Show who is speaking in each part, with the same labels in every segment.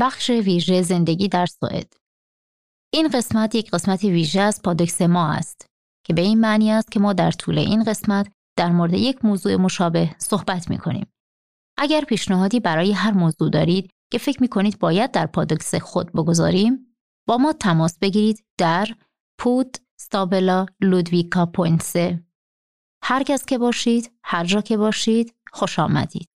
Speaker 1: بخش ویژه زندگی در سوئد. این قسمت یک قسمت ویژه از پادکس ما است که به این معنی است که ما در طول این قسمت در مورد یک موضوع مشابه صحبت می کنیم. اگر پیشنهادی برای هر موضوع دارید که فکر می کنید باید در پادکس خود بگذاریم با ما تماس بگیرید در پود ستابلا لودویکا پوینسه هر کس که باشید هر جا که باشید خوش آمدید.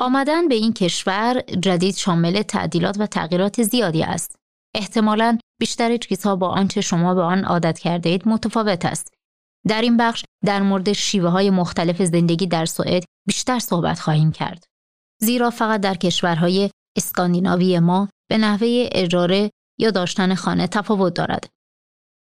Speaker 1: آمدن به این کشور جدید شامل تعدیلات و تغییرات زیادی است. احتمالاً بیشتر چیزها با آنچه شما به آن عادت کرده اید متفاوت است. در این بخش در مورد شیوه های مختلف زندگی در سوئد بیشتر صحبت خواهیم کرد. زیرا فقط در کشورهای اسکاندیناوی ما به نحوه اجاره یا داشتن خانه تفاوت دارد.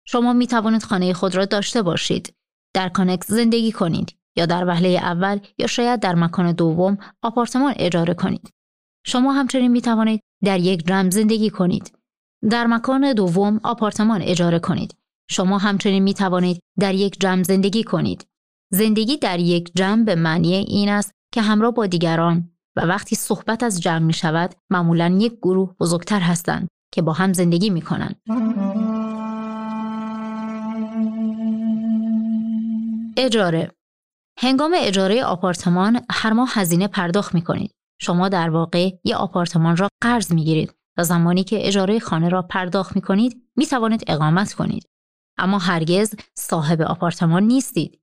Speaker 1: شما می توانید خانه خود را داشته باشید. در کانکس زندگی کنید یا در وهله اول یا شاید در مکان دوم آپارتمان اجاره کنید. شما همچنین می توانید در یک جمع زندگی کنید. در مکان دوم آپارتمان اجاره کنید. شما همچنین می توانید در یک جمع زندگی کنید. زندگی در یک جمع به معنی این است که همراه با دیگران و وقتی صحبت از جمع می شود معمولا یک گروه بزرگتر هستند که با هم زندگی می کنند. اجاره هنگام اجاره آپارتمان هر ماه هزینه پرداخت می کنید. شما در واقع یک آپارتمان را قرض می گیرید و زمانی که اجاره خانه را پرداخت می کنید می توانید اقامت کنید. اما هرگز صاحب آپارتمان نیستید.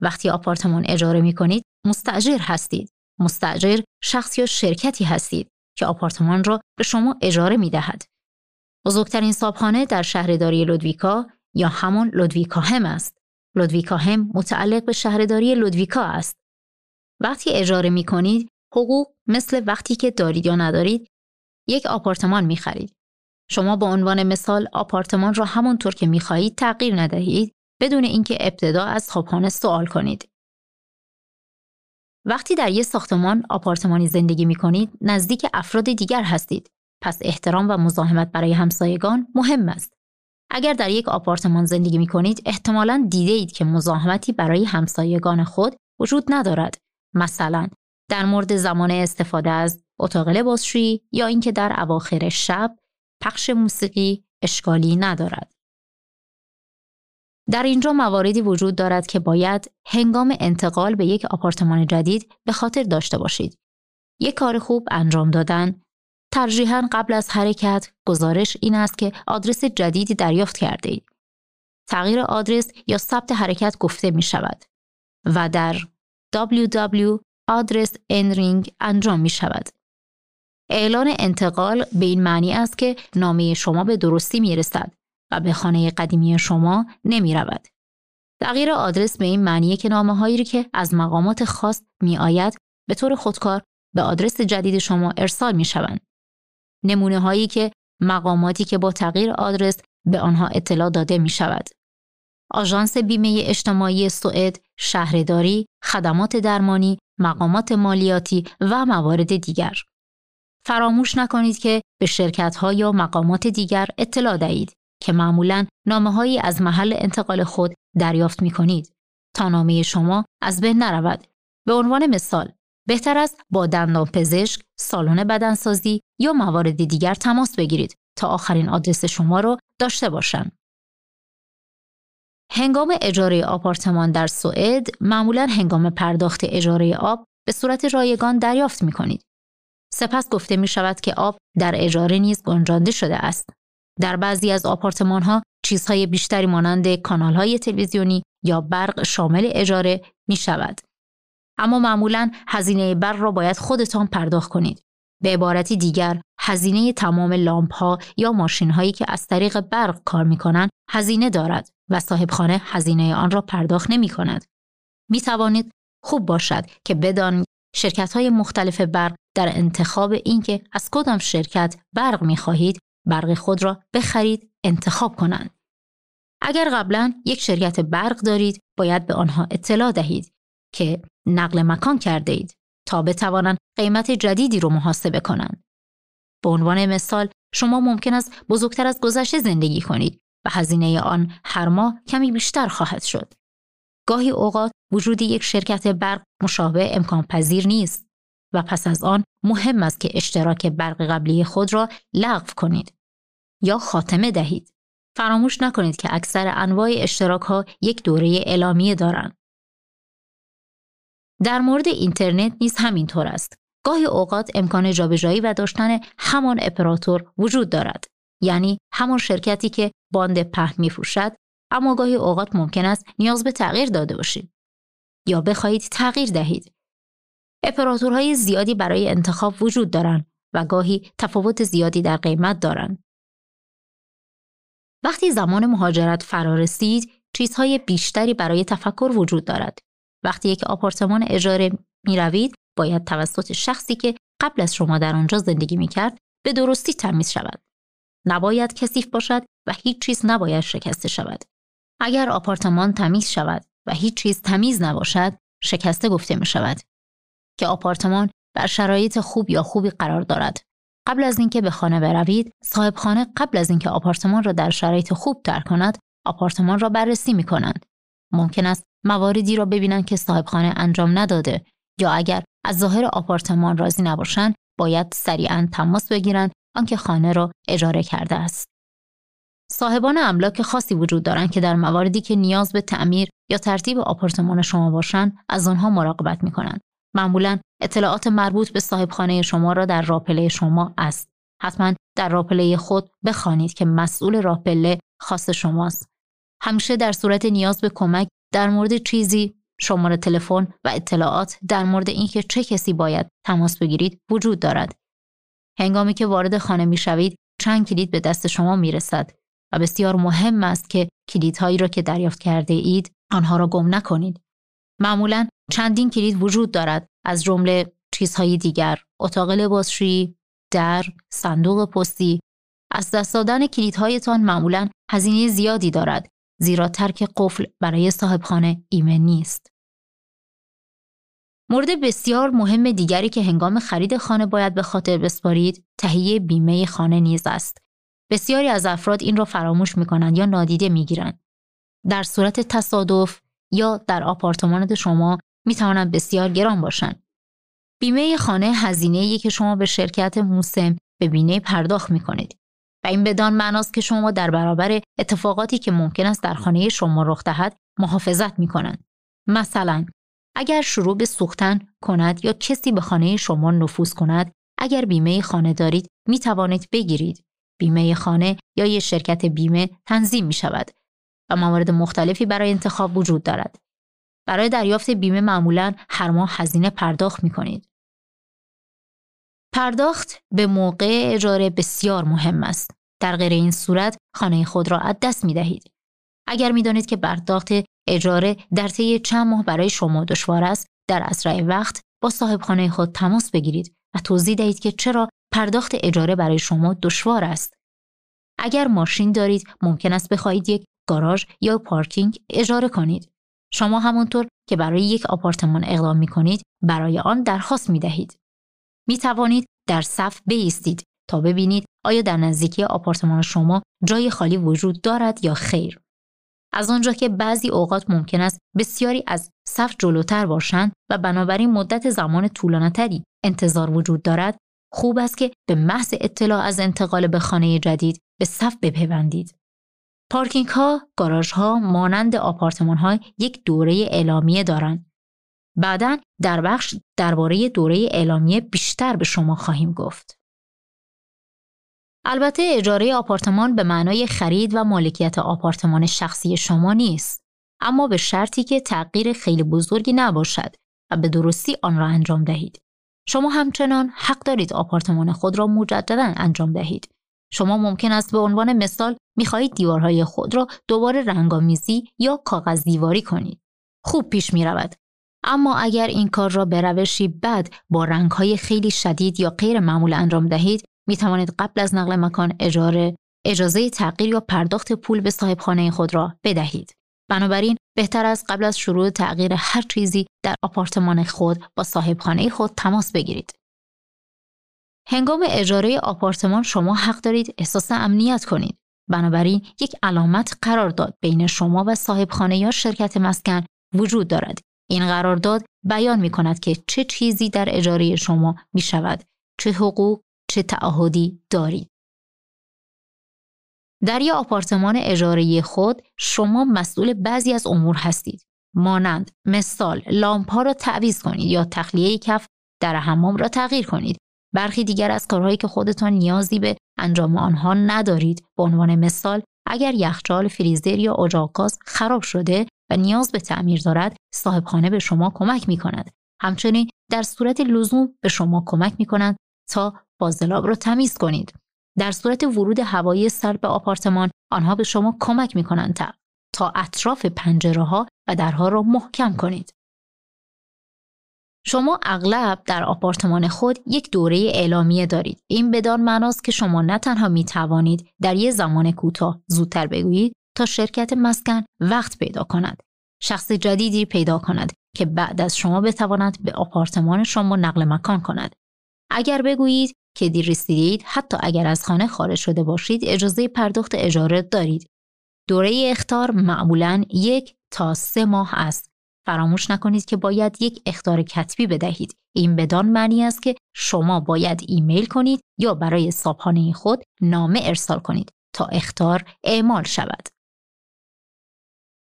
Speaker 1: وقتی آپارتمان اجاره می کنید مستجر هستید. مستجر شخص یا شرکتی هستید که آپارتمان را به شما اجاره می دهد. بزرگترین صابخانه در شهرداری لودویکا یا همان لودویکا هم است. لودویکا هم متعلق به شهرداری لودویکا است. وقتی اجاره می کنید، حقوق مثل وقتی که دارید یا ندارید، یک آپارتمان می خرید. شما به عنوان مثال آپارتمان را همانطور که می خواهید تغییر ندهید بدون اینکه ابتدا از صابخانه سوال کنید. وقتی در یک ساختمان آپارتمانی زندگی می کنید، نزدیک افراد دیگر هستید. پس احترام و مزاحمت برای همسایگان مهم است. اگر در یک آپارتمان زندگی می کنید احتمالا دیده اید که مزاحمتی برای همسایگان خود وجود ندارد. مثلا در مورد زمان استفاده از اتاق لباسشویی یا اینکه در اواخر شب پخش موسیقی اشکالی ندارد. در اینجا مواردی وجود دارد که باید هنگام انتقال به یک آپارتمان جدید به خاطر داشته باشید. یک کار خوب انجام دادن ترجیحاً قبل از حرکت گزارش این است که آدرس جدیدی دریافت کرده اید. تغییر آدرس یا ثبت حرکت گفته می شود و در www آدرس انرینگ انجام می شود. اعلان انتقال به این معنی است که نامه شما به درستی می رسد و به خانه قدیمی شما نمی رود. تغییر آدرس به این معنی که نامه هایی که از مقامات خاص می آید به طور خودکار به آدرس جدید شما ارسال می شوند. نمونه هایی که مقاماتی که با تغییر آدرس به آنها اطلاع داده می شود. آژانس بیمه اجتماعی سوئد، شهرداری، خدمات درمانی، مقامات مالیاتی و موارد دیگر. فراموش نکنید که به شرکت ها یا مقامات دیگر اطلاع دهید که معمولا نامه هایی از محل انتقال خود دریافت می کنید تا نامه شما از بین نرود. به عنوان مثال بهتر است با دندان پزشک، سالن بدنسازی یا موارد دیگر تماس بگیرید تا آخرین آدرس شما را داشته باشند. هنگام اجاره آپارتمان در سوئد معمولا هنگام پرداخت اجاره آب به صورت رایگان دریافت می کنید. سپس گفته می شود که آب در اجاره نیز گنجانده شده است. در بعضی از آپارتمان ها چیزهای بیشتری مانند کانال های تلویزیونی یا برق شامل اجاره می شود. اما معمولا هزینه برق را باید خودتان پرداخت کنید. به عبارتی دیگر هزینه تمام لامپ ها یا ماشین هایی که از طریق برق کار می کنند هزینه دارد و صاحب خانه هزینه آن را پرداخت نمی کند. می توانید خوب باشد که بدانید شرکت های مختلف برق در انتخاب اینکه از کدام شرکت برق می خواهید برق خود را بخرید انتخاب کنند. اگر قبلا یک شرکت برق دارید باید به آنها اطلاع دهید که نقل مکان کرده اید تا بتوانند قیمت جدیدی رو محاسبه کنند. به عنوان مثال شما ممکن است بزرگتر از گذشته زندگی کنید و هزینه آن هر ماه کمی بیشتر خواهد شد. گاهی اوقات وجود یک شرکت برق مشابه امکان پذیر نیست و پس از آن مهم است که اشتراک برق قبلی خود را لغو کنید یا خاتمه دهید. فراموش نکنید که اکثر انواع اشتراک ها یک دوره اعلامیه دارند. در مورد اینترنت نیز همینطور است. گاهی اوقات امکان جابجایی و داشتن همان اپراتور وجود دارد. یعنی همان شرکتی که باند پهن میفروشد اما گاهی اوقات ممکن است نیاز به تغییر داده باشید یا بخواهید تغییر دهید. اپراتورهای زیادی برای انتخاب وجود دارند و گاهی تفاوت زیادی در قیمت دارند. وقتی زمان مهاجرت فرا رسید، چیزهای بیشتری برای تفکر وجود دارد. وقتی یک آپارتمان اجاره می روید، باید توسط شخصی که قبل از شما در آنجا زندگی می کرد به درستی تمیز شود. نباید کثیف باشد و هیچ چیز نباید شکسته شود. اگر آپارتمان تمیز شود و هیچ چیز تمیز نباشد، شکسته گفته می شود. که آپارتمان بر شرایط خوب یا خوبی قرار دارد. قبل از اینکه به خانه بروید، صاحب خانه قبل از اینکه آپارتمان را در شرایط خوب ترک کند، آپارتمان را بررسی می کنند. ممکن است مواردی را ببینند که صاحب خانه انجام نداده یا اگر از ظاهر آپارتمان راضی نباشند، باید سریعا تماس بگیرند آنکه خانه را اجاره کرده است. صاحبان املاک خاصی وجود دارند که در مواردی که نیاز به تعمیر یا ترتیب آپارتمان شما باشند از آنها مراقبت می کنند. معمولا اطلاعات مربوط به صاحبخانه شما را در راپله شما است. حتما در راپله خود بخوانید که مسئول راپله خاص شماست. همیشه در صورت نیاز به کمک در مورد چیزی شماره تلفن و اطلاعات در مورد اینکه چه کسی باید تماس بگیرید وجود دارد. هنگامی که وارد خانه می شوید چند کلید به دست شما می رسد و بسیار مهم است که کلیدهایی را که دریافت کرده اید آنها را گم نکنید. معمولا چندین کلید وجود دارد از جمله چیزهای دیگر اتاق لباسشویی در صندوق پستی از دست دادن کلیدهایتان معمولا هزینه زیادی دارد زیرا ترک قفل برای صاحبخانه ایمن نیست مورد بسیار مهم دیگری که هنگام خرید خانه باید به خاطر بسپارید تهیه بیمه خانه نیز است بسیاری از افراد این را فراموش می کنند یا نادیده می گیرند. در صورت تصادف یا در آپارتمانت شما می توانند بسیار گران باشند. بیمه خانه هزینه که شما به شرکت موسم به بینه پرداخت می کنید. و این بدان معناست که شما در برابر اتفاقاتی که ممکن است در خانه شما رخ دهد محافظت می کنند. مثلا اگر شروع به سوختن کند یا کسی به خانه شما نفوذ کند اگر بیمه خانه دارید می توانید بگیرید بیمه خانه یا یک شرکت بیمه تنظیم می شود و موارد مختلفی برای انتخاب وجود دارد. برای دریافت بیمه معمولا هر ماه هزینه پرداخت می کنید. پرداخت به موقع اجاره بسیار مهم است. در غیر این صورت خانه خود را از دست می دهید. اگر می دانید که پرداخت اجاره در طی چند ماه برای شما دشوار است، در اسرع وقت با صاحب خانه خود تماس بگیرید و توضیح دهید که چرا پرداخت اجاره برای شما دشوار است. اگر ماشین دارید ممکن است بخواهید یک گاراژ یا پارکینگ اجاره کنید. شما همانطور که برای یک آپارتمان اقدام می کنید برای آن درخواست می دهید. می توانید در صف بیستید تا ببینید آیا در نزدیکی آپارتمان شما جای خالی وجود دارد یا خیر. از آنجا که بعضی اوقات ممکن است بسیاری از صف جلوتر باشند و بنابراین مدت زمان طولانیتری انتظار وجود دارد خوب است که به محض اطلاع از انتقال به خانه جدید به صف بپیوندید. پارکینگ ها، گاراژ ها مانند آپارتمان ها یک دوره اعلامیه دارند. بعدا در بخش درباره دوره اعلامیه بیشتر به شما خواهیم گفت. البته اجاره آپارتمان به معنای خرید و مالکیت آپارتمان شخصی شما نیست، اما به شرطی که تغییر خیلی بزرگی نباشد و به درستی آن را انجام دهید. شما همچنان حق دارید آپارتمان خود را مجددا انجام دهید. شما ممکن است به عنوان مثال می‌خواهید دیوارهای خود را دوباره رنگامیزی یا کاغذ دیواری کنید. خوب پیش می رود. اما اگر این کار را به روشی بد با رنگهای خیلی شدید یا غیر معمول انجام دهید می توانید قبل از نقل مکان اجاره اجازه تغییر یا پرداخت پول به صاحب خانه خود را بدهید. بنابراین بهتر است قبل از شروع تغییر هر چیزی در آپارتمان خود با صاحب خانه خود تماس بگیرید. هنگام اجاره آپارتمان شما حق دارید احساس امنیت کنید. بنابراین یک علامت قرار داد بین شما و صاحب خانه یا شرکت مسکن وجود دارد این قرارداد بیان می کند که چه چیزی در اجاره شما می شود چه حقوق چه تعهدی دارید. در یک آپارتمان اجاره خود شما مسئول بعضی از امور هستید. مانند مثال لامپا را تعویض کنید یا تخلیه کف در حمام را تغییر کنید. برخی دیگر از کارهایی که خودتان نیازی به انجام آنها ندارید. به عنوان مثال اگر یخچال فریزر یا اجاق خراب شده و نیاز به تعمیر دارد صاحبخانه به شما کمک می کند همچنین در صورت لزوم به شما کمک می کند تا فاضلاب را تمیز کنید. در صورت ورود هوایی سرد به آپارتمان آنها به شما کمک می کنند تا, تا اطراف پنجره ها و درها را محکم کنید. شما اغلب در آپارتمان خود یک دوره اعلامیه دارید. این بدان معناست که شما نه تنها می توانید در یک زمان کوتاه زودتر بگویید شرکت مسکن وقت پیدا کند. شخص جدیدی پیدا کند که بعد از شما بتواند به آپارتمان شما نقل مکان کند. اگر بگویید که دیر رسیدید حتی اگر از خانه خارج شده باشید اجازه پرداخت اجاره دارید. دوره اختار معمولا یک تا سه ماه است. فراموش نکنید که باید یک اختار کتبی بدهید. این بدان معنی است که شما باید ایمیل کنید یا برای صابخانه خود نامه ارسال کنید تا اختار اعمال شود.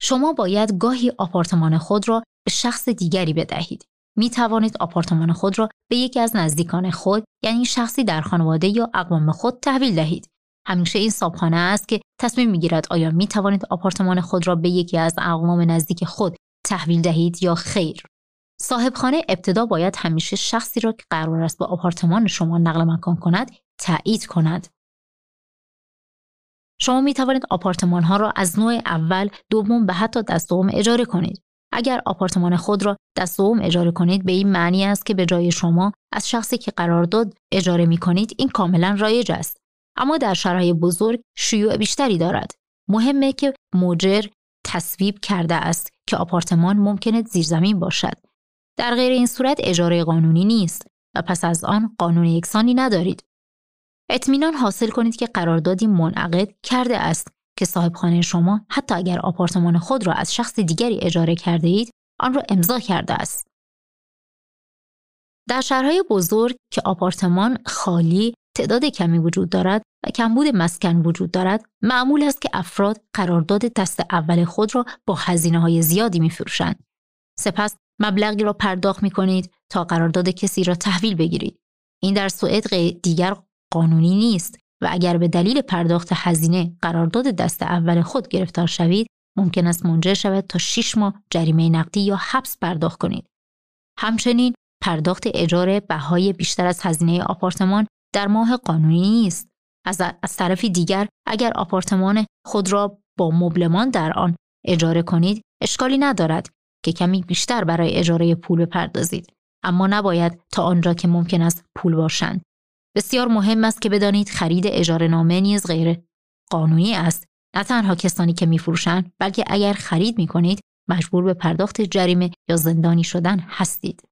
Speaker 1: شما باید گاهی آپارتمان خود را به شخص دیگری بدهید. می توانید آپارتمان خود را به یکی از نزدیکان خود یعنی شخصی در خانواده یا اقوام خود تحویل دهید. همیشه این صابخانه است که تصمیم می‌گیرد آیا می توانید آپارتمان خود را به یکی از اقوام نزدیک خود تحویل دهید یا خیر صاحبخانه ابتدا باید همیشه شخصی را که قرار است به آپارتمان شما نقل مکان کند تایید کند شما می توانید آپارتمان ها را از نوع اول دوم به حتی دست دوم اجاره کنید اگر آپارتمان خود را دست دوم اجاره کنید به این معنی است که به جای شما از شخصی که قرارداد اجاره می کنید این کاملا رایج است اما در شهرهای بزرگ شیوع بیشتری دارد مهمه که مجر تصویب کرده است که آپارتمان ممکن زیرزمین باشد. در غیر این صورت اجاره قانونی نیست و پس از آن قانون یکسانی ندارید. اطمینان حاصل کنید که قراردادی منعقد کرده است که صاحبخانه شما حتی اگر آپارتمان خود را از شخص دیگری اجاره کرده اید آن را امضا کرده است. در شهرهای بزرگ که آپارتمان خالی تعداد کمی وجود دارد و کمبود مسکن وجود دارد معمول است که افراد قرارداد دست اول خود را با هزینه های زیادی می فروشند. سپس مبلغی را پرداخت می کنید تا قرارداد کسی را تحویل بگیرید. این در سوئد دیگر قانونی نیست و اگر به دلیل پرداخت هزینه قرارداد دست اول خود گرفتار شوید ممکن است منجر شود تا 6 ماه جریمه نقدی یا حبس پرداخت کنید. همچنین پرداخت اجاره بهای بیشتر از هزینه آپارتمان در ماه قانونی نیست. از, از طرفی دیگر اگر آپارتمان خود را با مبلمان در آن اجاره کنید اشکالی ندارد که کمی بیشتر برای اجاره پول بپردازید اما نباید تا آنجا که ممکن است پول باشند بسیار مهم است که بدانید خرید اجاره نامه نیز غیر قانونی است. نه تنها کسانی که میفروشند بلکه اگر خرید می کنید مجبور به پرداخت جریمه یا زندانی شدن هستید.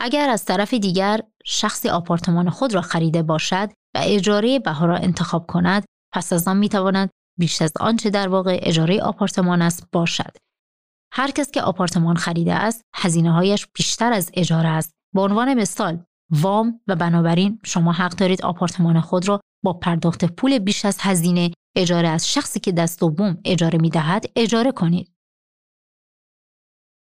Speaker 1: اگر از طرف دیگر شخصی آپارتمان خود را خریده باشد و اجاره بها را انتخاب کند پس از آن می‌تواند بیش از آنچه در واقع اجاره آپارتمان است باشد. هر کس که آپارتمان خریده است هزینه هایش بیشتر از اجاره است. به عنوان مثال وام و بنابراین شما حق دارید آپارتمان خود را با پرداخت پول بیش از هزینه اجاره از شخصی که دست دوم اجاره می دهد اجاره کنید.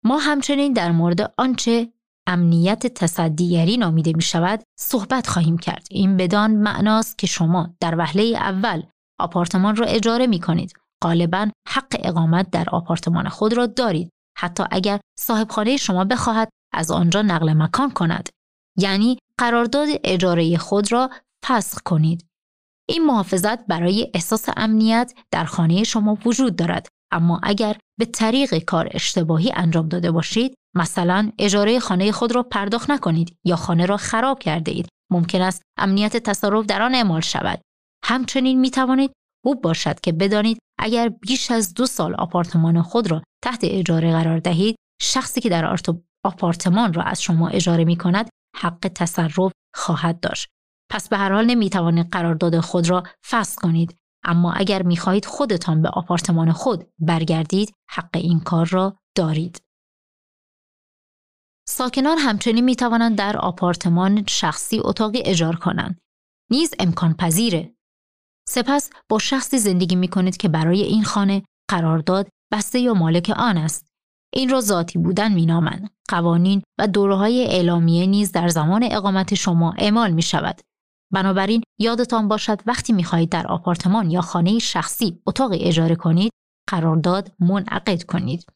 Speaker 1: ما همچنین در مورد آنچه امنیت تصدیگری نامیده می شود صحبت خواهیم کرد. این بدان معناست که شما در وهله اول آپارتمان را اجاره می کنید. غالبا حق اقامت در آپارتمان خود را دارید. حتی اگر صاحبخانه شما بخواهد از آنجا نقل مکان کند. یعنی قرارداد اجاره خود را فسخ کنید. این محافظت برای احساس امنیت در خانه شما وجود دارد اما اگر به طریق کار اشتباهی انجام داده باشید مثلا اجاره خانه خود را پرداخت نکنید یا خانه را خراب کرده اید ممکن است امنیت تصرف در آن اعمال شود همچنین می توانید خوب باشد که بدانید اگر بیش از دو سال آپارتمان خود را تحت اجاره قرار دهید شخصی که در آپارتمان را از شما اجاره می کند حق تصرف خواهد داشت پس به هر حال نمی توانید قرارداد خود را فسخ کنید اما اگر می‌خواهید خودتان به آپارتمان خود برگردید حق این کار را دارید. ساکنان همچنین می توانند در آپارتمان شخصی اتاقی اجار کنند. نیز امکان پذیره. سپس با شخصی زندگی می کنید که برای این خانه قرارداد بسته یا مالک آن است. این را ذاتی بودن می نامند. قوانین و دوره های اعلامیه نیز در زمان اقامت شما اعمال می شود. بنابراین یادتان باشد وقتی می خواهید در آپارتمان یا خانه شخصی اتاقی اجاره کنید قرارداد منعقد کنید.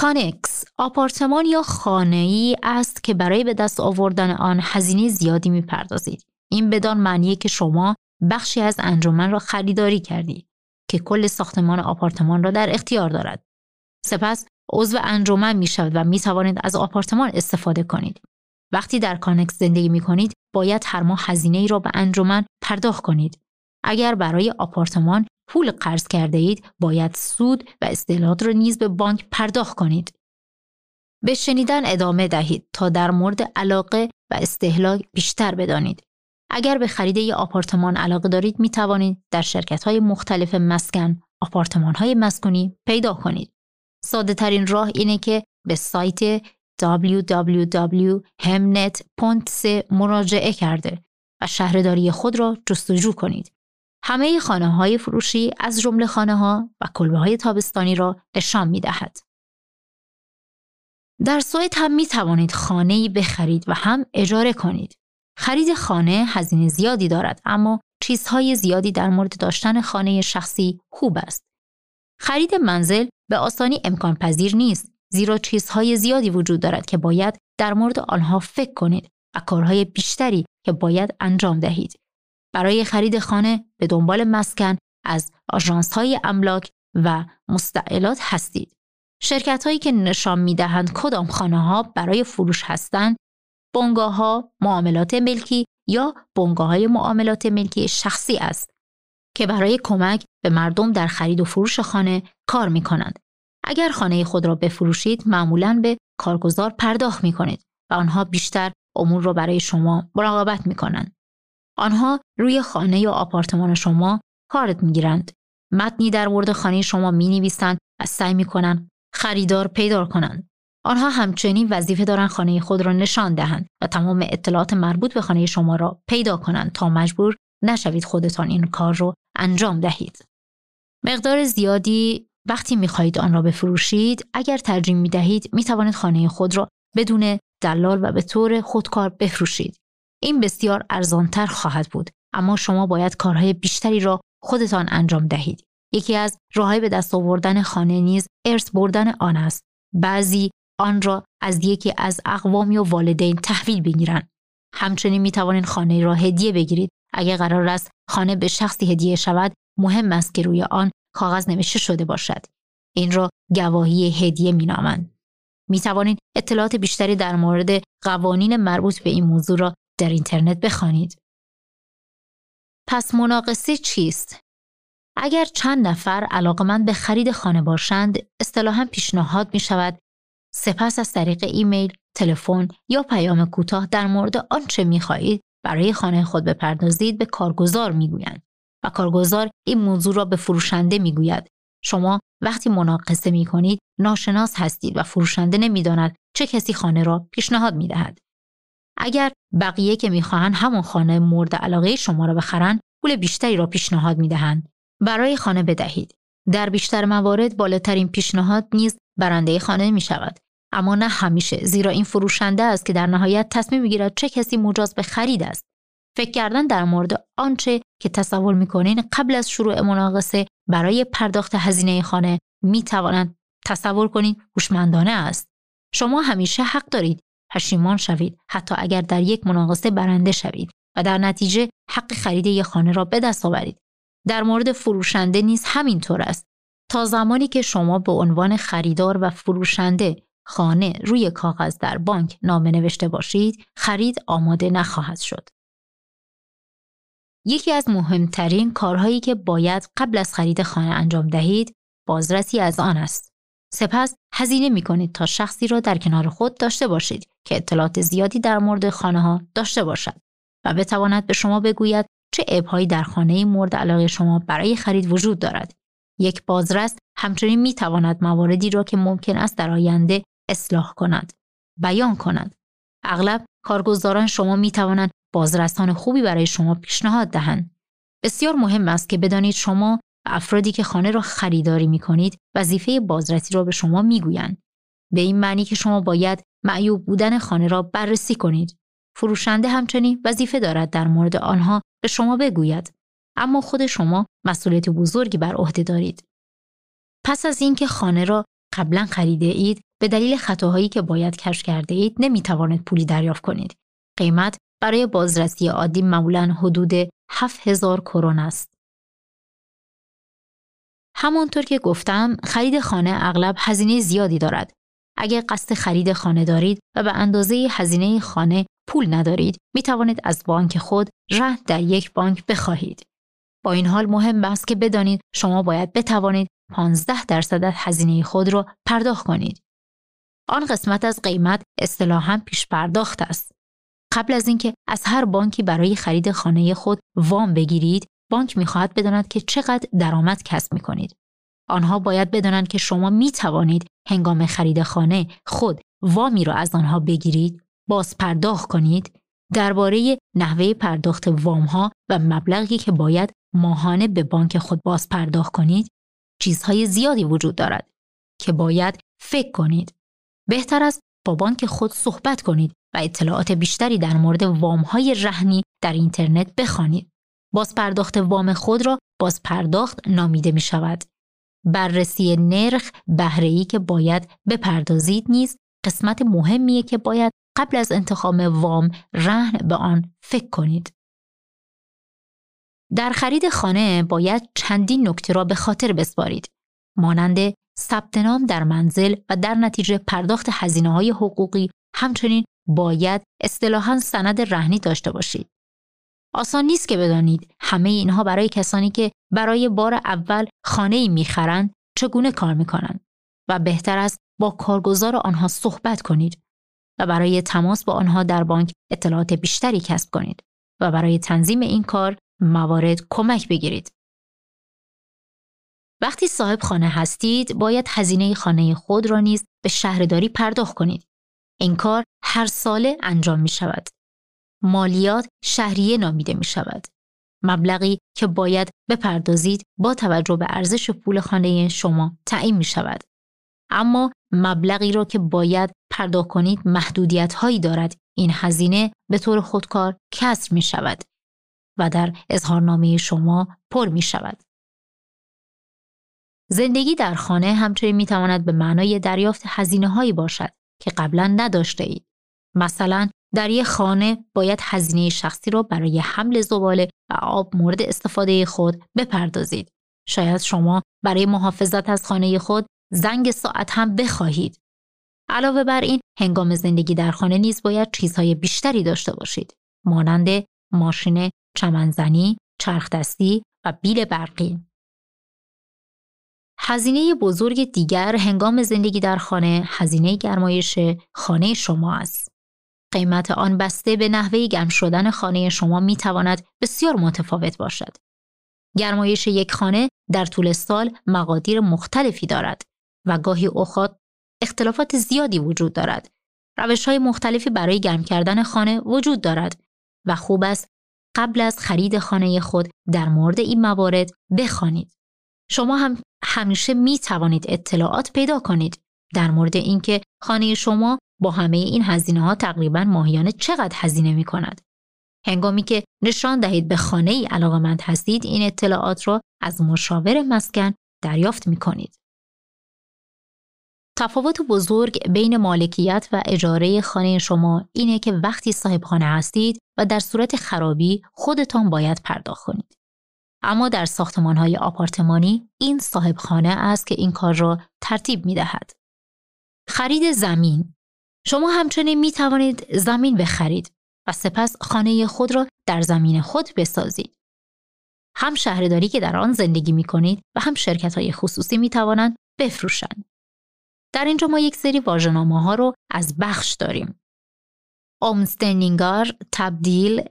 Speaker 1: کانکس آپارتمان یا خانه ای است که برای به دست آوردن آن هزینه زیادی می پردازید. این بدان معنیه که شما بخشی از انجمن را خریداری کردید که کل ساختمان آپارتمان را در اختیار دارد. سپس عضو انجمن می شود و می توانید از آپارتمان استفاده کنید. وقتی در کانکس زندگی می کنید باید هر ماه هزینه ای را به انجمن پرداخت کنید. اگر برای آپارتمان پول قرض کرده اید باید سود و استعلاد را نیز به بانک پرداخت کنید. به شنیدن ادامه دهید تا در مورد علاقه و استهلاک بیشتر بدانید. اگر به خرید یک آپارتمان علاقه دارید می توانید در شرکت های مختلف مسکن آپارتمان های مسکونی پیدا کنید. ساده ترین راه اینه که به سایت www.hemnet.se مراجعه کرده و شهرداری خود را جستجو کنید. همه خانه های فروشی از جمله خانه ها و کلبه های تابستانی را نشان می دهد. در سوئد هم می توانید خانه بخرید و هم اجاره کنید. خرید خانه هزینه زیادی دارد اما چیزهای زیادی در مورد داشتن خانه شخصی خوب است. خرید منزل به آسانی امکان پذیر نیست زیرا چیزهای زیادی وجود دارد که باید در مورد آنها فکر کنید و کارهای بیشتری که باید انجام دهید. برای خرید خانه به دنبال مسکن از آژانس های املاک و مستعلات هستید. شرکت هایی که نشان می دهند کدام خانه ها برای فروش هستند، بنگاه ها معاملات ملکی یا بنگاه های معاملات ملکی شخصی است که برای کمک به مردم در خرید و فروش خانه کار می کنند. اگر خانه خود را بفروشید معمولا به کارگزار پرداخت می کنید و آنها بیشتر امور را برای شما مراقبت می کنند. آنها روی خانه یا آپارتمان شما کارت می گیرند. متنی در مورد خانه شما می نویسند و سعی می کنند خریدار پیدا کنند. آنها همچنین وظیفه دارند خانه خود را نشان دهند و تمام اطلاعات مربوط به خانه شما را پیدا کنند تا مجبور نشوید خودتان این کار را انجام دهید. مقدار زیادی وقتی می خواهید آن را بفروشید اگر ترجیح می دهید خانه خود را بدون دلال و به طور خودکار بفروشید. این بسیار ارزانتر خواهد بود اما شما باید کارهای بیشتری را خودتان انجام دهید. یکی از راههای به دست آوردن خانه نیز ارث بردن آن است. بعضی آن را از یکی از اقوام یا والدین تحویل بگیرند. همچنین می توانید خانه را هدیه بگیرید. اگر قرار است خانه به شخصی هدیه شود، مهم است که روی آن کاغذ نوشته شده باشد. این را گواهی هدیه می نامند. می توانید اطلاعات بیشتری در مورد قوانین مربوط به این موضوع را در اینترنت بخوانید. پس مناقصه چیست؟ اگر چند نفر علاقمند به خرید خانه باشند، اصطلاحا پیشنهاد می شود سپس از طریق ایمیل، تلفن یا پیام کوتاه در مورد آنچه می خواهید برای خانه خود بپردازید به کارگزار می گویند و کارگزار این موضوع را به فروشنده می گوید. شما وقتی مناقصه می کنید ناشناس هستید و فروشنده نمی‌داند چه کسی خانه را پیشنهاد می دهد. اگر بقیه که می‌خواهند همون خانه مورد علاقه شما را بخرند پول بیشتری را پیشنهاد می‌دهند برای خانه بدهید در بیشتر موارد بالاترین پیشنهاد نیز برنده خانه می شود اما نه همیشه زیرا این فروشنده است که در نهایت تصمیم می‌گیرد چه کسی مجاز به خرید است. فکر کردن در مورد آنچه که تصور می‌کنین قبل از شروع مناقصه برای پرداخت هزینه خانه می توانند تصور کنید هوشمندانه است. شما همیشه حق دارید پشیمان شوید حتی اگر در یک مناقصه برنده شوید و در نتیجه حق خرید یک خانه را به دست آورید. در مورد فروشنده نیز همینطور است. تا زمانی که شما به عنوان خریدار و فروشنده خانه روی کاغذ در بانک نامه نوشته باشید خرید آماده نخواهد شد. یکی از مهمترین کارهایی که باید قبل از خرید خانه انجام دهید بازرسی از آن است. سپس هزینه می کنید تا شخصی را در کنار خود داشته باشید که اطلاعات زیادی در مورد خانه ها داشته باشد و بتواند به شما بگوید چه ابهایی در خانه مورد علاقه شما برای خرید وجود دارد. یک بازرس همچنین می تواند مواردی را که ممکن است در آینده اصلاح کند بیان کند اغلب کارگزاران شما می توانند بازرسان خوبی برای شما پیشنهاد دهند بسیار مهم است که بدانید شما و افرادی که خانه را خریداری می کنید وظیفه بازرسی را به شما می گویند. به این معنی که شما باید معیوب بودن خانه را بررسی کنید. فروشنده همچنین وظیفه دارد در مورد آنها به شما بگوید اما خود شما مسئولیت بزرگی بر عهده دارید. پس از اینکه خانه را قبلا خریده اید به دلیل خطاهایی که باید کشف کرده اید نمی توانید پولی دریافت کنید. قیمت برای بازرسی عادی معمولا حدود 7000 کرون است. همانطور که گفتم خرید خانه اغلب هزینه زیادی دارد. اگر قصد خرید خانه دارید و به اندازه هزینه خانه پول ندارید می توانید از بانک خود رهن در یک بانک بخواهید. با این حال مهم است که بدانید شما باید بتوانید 15 درصد از هزینه خود را پرداخت کنید. آن قسمت از قیمت اصطلاحا پیش پرداخت است. قبل از اینکه از هر بانکی برای خرید خانه خود وام بگیرید، بانک می‌خواهد بداند که چقدر درآمد کسب می کنید. آنها باید بدانند که شما می توانید هنگام خرید خانه خود وامی را از آنها بگیرید، باز پرداخت کنید، درباره نحوه پرداخت وام ها و مبلغی که باید ماهانه به بانک خود باز پرداخت کنید، چیزهای زیادی وجود دارد که باید فکر کنید. بهتر است با بانک خود صحبت کنید و اطلاعات بیشتری در مورد وام های رهنی در اینترنت بخوانید. باز پرداخت وام خود را باز پرداخت نامیده می شود. بررسی نرخ بهره‌ای که باید بپردازید نیز قسمت مهمیه که باید قبل از انتخاب وام رهن به آن فکر کنید. در خرید خانه باید چندین نکته را به خاطر بسپارید مانند ثبت نام در منزل و در نتیجه پرداخت هزینه های حقوقی همچنین باید اصطلاحا سند رهنی داشته باشید. آسان نیست که بدانید همه اینها برای کسانی که برای بار اول خانه ای می‌خرند چگونه کار می‌کنند و بهتر است با کارگزار آنها صحبت کنید و برای تماس با آنها در بانک اطلاعات بیشتری کسب کنید و برای تنظیم این کار موارد کمک بگیرید. وقتی صاحب خانه هستید باید هزینه خانه خود را نیز به شهرداری پرداخت کنید. این کار هر ساله انجام می شود. مالیات شهریه نامیده می شود. مبلغی که باید بپردازید با توجه به ارزش پول خانه شما تعیین می شود. اما مبلغی را که باید پرداخت کنید محدودیت هایی دارد. این هزینه به طور خودکار کسر می شود و در اظهارنامه شما پر می شود. زندگی در خانه همچنین می تواند به معنای دریافت هزینه هایی باشد که قبلا نداشته اید. مثلا در یک خانه باید هزینه شخصی را برای حمل زباله و آب مورد استفاده خود بپردازید. شاید شما برای محافظت از خانه خود زنگ ساعت هم بخواهید. علاوه بر این هنگام زندگی در خانه نیز باید چیزهای بیشتری داشته باشید مانند ماشین چمنزنی، چرخدستی و بیل برقی. هزینه بزرگ دیگر هنگام زندگی در خانه هزینه گرمایش خانه شما است. قیمت آن بسته به نحوه گرم شدن خانه شما می تواند بسیار متفاوت باشد. گرمایش یک خانه در طول سال مقادیر مختلفی دارد و گاهی اوقات اختلافات زیادی وجود دارد. روش های مختلفی برای گرم کردن خانه وجود دارد و خوب است قبل از خرید خانه خود در مورد این موارد بخوانید. شما هم همیشه می توانید اطلاعات پیدا کنید در مورد اینکه خانه شما با همه این هزینه ها تقریبا ماهیانه چقدر هزینه می کند. هنگامی که نشان دهید به خانه ای علاقمند هستید این اطلاعات را از مشاور مسکن دریافت می کنید. تفاوت بزرگ بین مالکیت و اجاره خانه شما اینه که وقتی صاحب خانه هستید و در صورت خرابی خودتان باید پرداخت کنید. اما در ساختمان های آپارتمانی این صاحب خانه است که این کار را ترتیب می دهد. خرید زمین شما همچنین می توانید زمین بخرید و سپس خانه خود را در زمین خود بسازید. هم شهرداری که در آن زندگی می کنید و هم شرکت های خصوصی می توانند بفروشند. در اینجا ما یک سری واژه‌نامه ها رو از بخش داریم. آمستنینگار، تبدیل،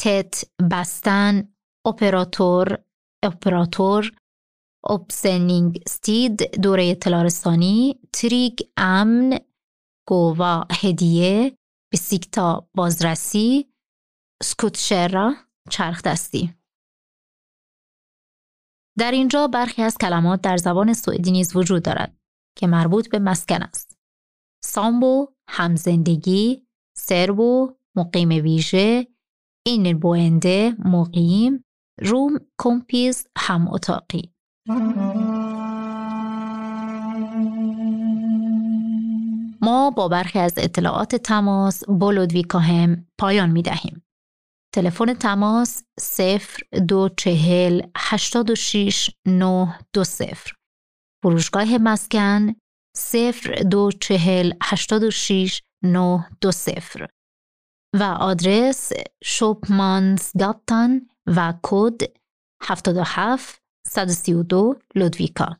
Speaker 1: تت، بستن، اپراتور اپراتور اوبسنینگ ستید دوره اطلاع رسانی تریگ امن گووا هدیه بیسیکتا بازرسی سکوتشرا چرخ دستی در اینجا برخی از کلمات در زبان سوئدی نیز وجود دارد که مربوط به مسکن است. سامبو همزندگی، سربو مقیم ویژه، این بوینده مقیم، روم کمپیز هم اتاقی. ما با برخی از اطلاعات تماس با لودویکا پایان می دهیم. تلفن تماس 0 دو چهل هشتاد و شیش نه دو صفر فروشگاه مسکن 0 دو چهل هشتاد و آدرس شوپمانز و کد 77 132 لودویکا